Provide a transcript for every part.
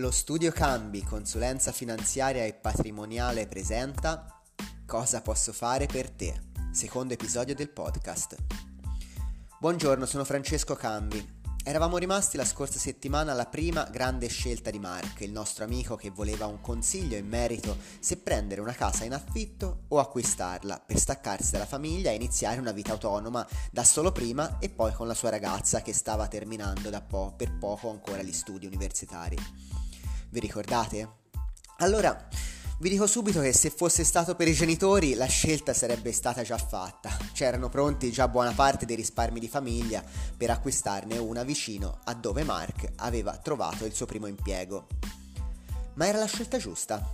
Lo studio Cambi, consulenza finanziaria e patrimoniale presenta Cosa posso fare per te? Secondo episodio del podcast. Buongiorno, sono Francesco Cambi. Eravamo rimasti la scorsa settimana alla prima grande scelta di Mark, il nostro amico che voleva un consiglio in merito se prendere una casa in affitto o acquistarla per staccarsi dalla famiglia e iniziare una vita autonoma da solo prima e poi con la sua ragazza che stava terminando po- per poco ancora gli studi universitari. Vi ricordate? Allora, vi dico subito che se fosse stato per i genitori la scelta sarebbe stata già fatta. C'erano pronti già buona parte dei risparmi di famiglia per acquistarne una vicino a dove Mark aveva trovato il suo primo impiego. Ma era la scelta giusta.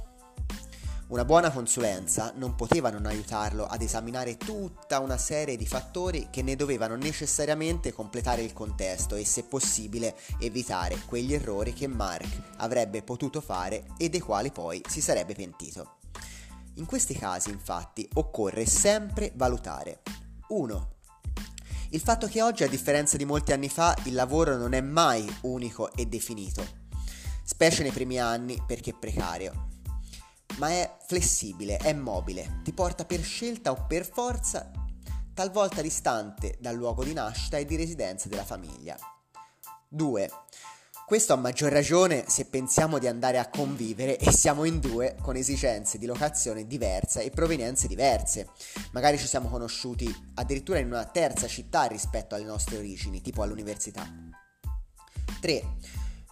Una buona consulenza non poteva non aiutarlo ad esaminare tutta una serie di fattori che ne dovevano necessariamente completare il contesto e se possibile evitare quegli errori che Mark avrebbe potuto fare e dei quali poi si sarebbe pentito. In questi casi infatti occorre sempre valutare 1. Il fatto che oggi, a differenza di molti anni fa, il lavoro non è mai unico e definito, specie nei primi anni perché precario ma è flessibile, è mobile, ti porta per scelta o per forza, talvolta distante dal luogo di nascita e di residenza della famiglia. 2. Questo a maggior ragione se pensiamo di andare a convivere e siamo in due con esigenze di locazione diverse e provenienze diverse. Magari ci siamo conosciuti addirittura in una terza città rispetto alle nostre origini, tipo all'università. 3.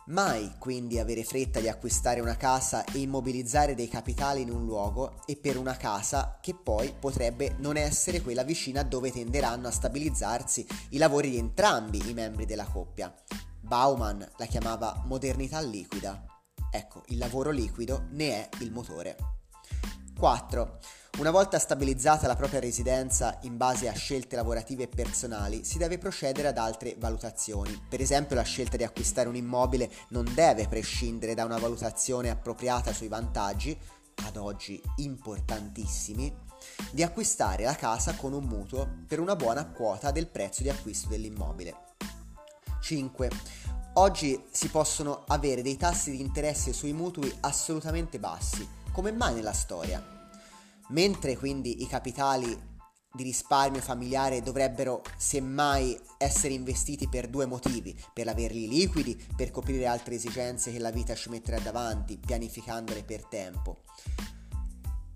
Mai quindi avere fretta di acquistare una casa e immobilizzare dei capitali in un luogo e per una casa che poi potrebbe non essere quella vicina dove tenderanno a stabilizzarsi i lavori di entrambi i membri della coppia. Bauman la chiamava modernità liquida. Ecco, il lavoro liquido ne è il motore. 4. Una volta stabilizzata la propria residenza in base a scelte lavorative e personali, si deve procedere ad altre valutazioni. Per esempio, la scelta di acquistare un immobile non deve prescindere da una valutazione appropriata sui vantaggi, ad oggi importantissimi, di acquistare la casa con un mutuo per una buona quota del prezzo di acquisto dell'immobile. 5. Oggi si possono avere dei tassi di interesse sui mutui assolutamente bassi. Come mai nella storia? Mentre quindi i capitali di risparmio familiare dovrebbero semmai essere investiti per due motivi, per averli liquidi, per coprire altre esigenze che la vita ci metterà davanti, pianificandole per tempo.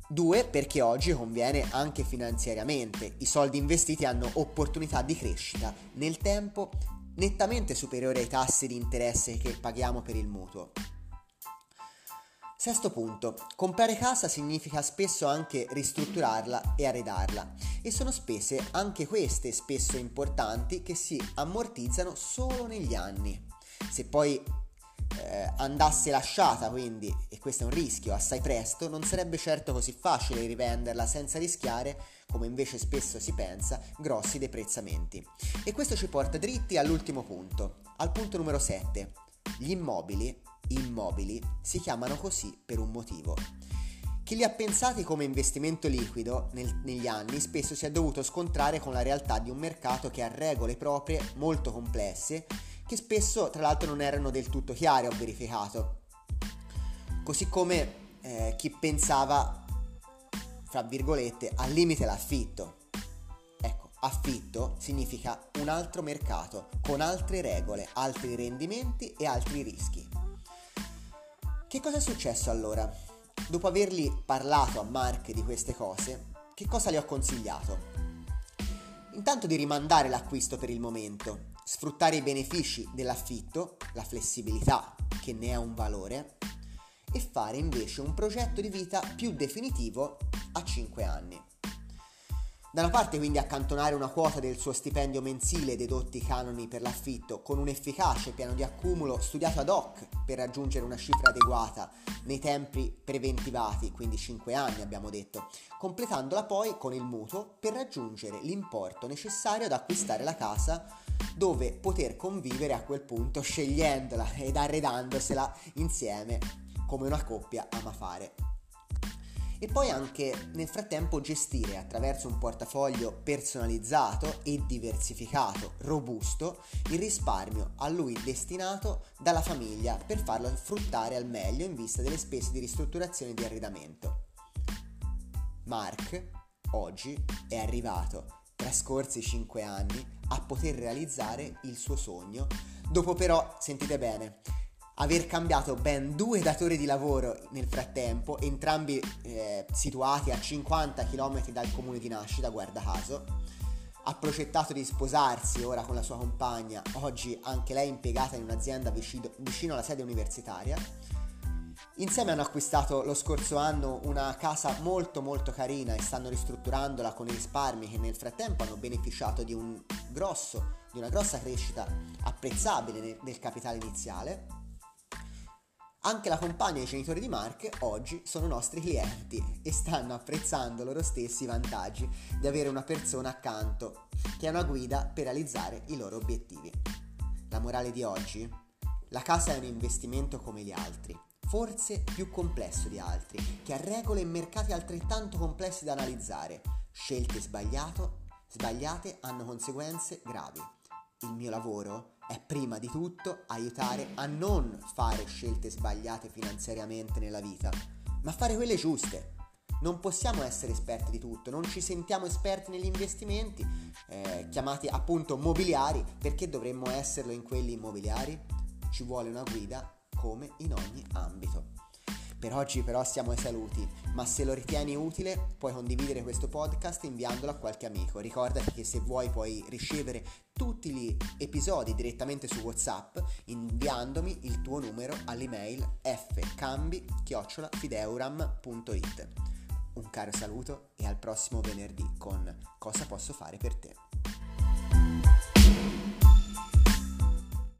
Due, perché oggi conviene anche finanziariamente. I soldi investiti hanno opportunità di crescita nel tempo nettamente superiori ai tassi di interesse che paghiamo per il mutuo. Sesto punto, comprare casa significa spesso anche ristrutturarla e arredarla e sono spese anche queste spesso importanti che si ammortizzano solo negli anni. Se poi eh, andasse lasciata quindi, e questo è un rischio assai presto, non sarebbe certo così facile rivenderla senza rischiare, come invece spesso si pensa, grossi deprezzamenti. E questo ci porta dritti all'ultimo punto, al punto numero 7. Gli immobili immobili si chiamano così per un motivo. Chi li ha pensati come investimento liquido nel, negli anni spesso si è dovuto scontrare con la realtà di un mercato che ha regole proprie molto complesse che spesso tra l'altro non erano del tutto chiare, ho verificato. Così come eh, chi pensava, fra virgolette, al limite l'affitto. Ecco, affitto significa un altro mercato, con altre regole, altri rendimenti e altri rischi. Che cosa è successo allora? Dopo avergli parlato a Mark di queste cose, che cosa le ho consigliato? Intanto di rimandare l'acquisto per il momento, sfruttare i benefici dell'affitto, la flessibilità che ne ha un valore, e fare invece un progetto di vita più definitivo a 5 anni. Da una parte quindi accantonare una quota del suo stipendio mensile dedotti i canoni per l'affitto con un efficace piano di accumulo studiato ad hoc per raggiungere una cifra adeguata nei tempi preventivati, quindi 5 anni abbiamo detto, completandola poi con il mutuo per raggiungere l'importo necessario ad acquistare la casa dove poter convivere a quel punto scegliendola ed arredandosela insieme come una coppia ama fare. E poi anche nel frattempo gestire attraverso un portafoglio personalizzato e diversificato, robusto, il risparmio a lui destinato dalla famiglia per farlo fruttare al meglio in vista delle spese di ristrutturazione e di arredamento. Mark oggi è arrivato, trascorsi 5 anni, a poter realizzare il suo sogno, dopo però, sentite bene, aver cambiato ben due datori di lavoro nel frattempo, entrambi eh, situati a 50 km dal comune di nascita, guarda caso. Ha progettato di sposarsi ora con la sua compagna, oggi anche lei impiegata in un'azienda vicino, vicino alla sede universitaria. Insieme hanno acquistato lo scorso anno una casa molto molto carina e stanno ristrutturandola con i risparmi che nel frattempo hanno beneficiato di, un grosso, di una grossa crescita apprezzabile del capitale iniziale anche la compagna e i genitori di Mark oggi sono nostri clienti e stanno apprezzando loro stessi i vantaggi di avere una persona accanto che è una guida per realizzare i loro obiettivi. La morale di oggi? La casa è un investimento come gli altri, forse più complesso di altri, che ha regole e mercati altrettanto complessi da analizzare. Scelte sbagliate hanno conseguenze gravi. Il mio lavoro è prima di tutto aiutare a non fare scelte sbagliate finanziariamente nella vita, ma fare quelle giuste. Non possiamo essere esperti di tutto, non ci sentiamo esperti negli investimenti, eh, chiamati appunto mobiliari, perché dovremmo esserlo in quelli immobiliari? Ci vuole una guida come in ogni ambito. Per oggi però siamo ai saluti, ma se lo ritieni utile puoi condividere questo podcast inviandolo a qualche amico. Ricordati che se vuoi puoi ricevere tutti gli episodi direttamente su WhatsApp inviandomi il tuo numero all'email fcambi-fideuram.it. Un caro saluto e al prossimo venerdì con Cosa posso fare per te?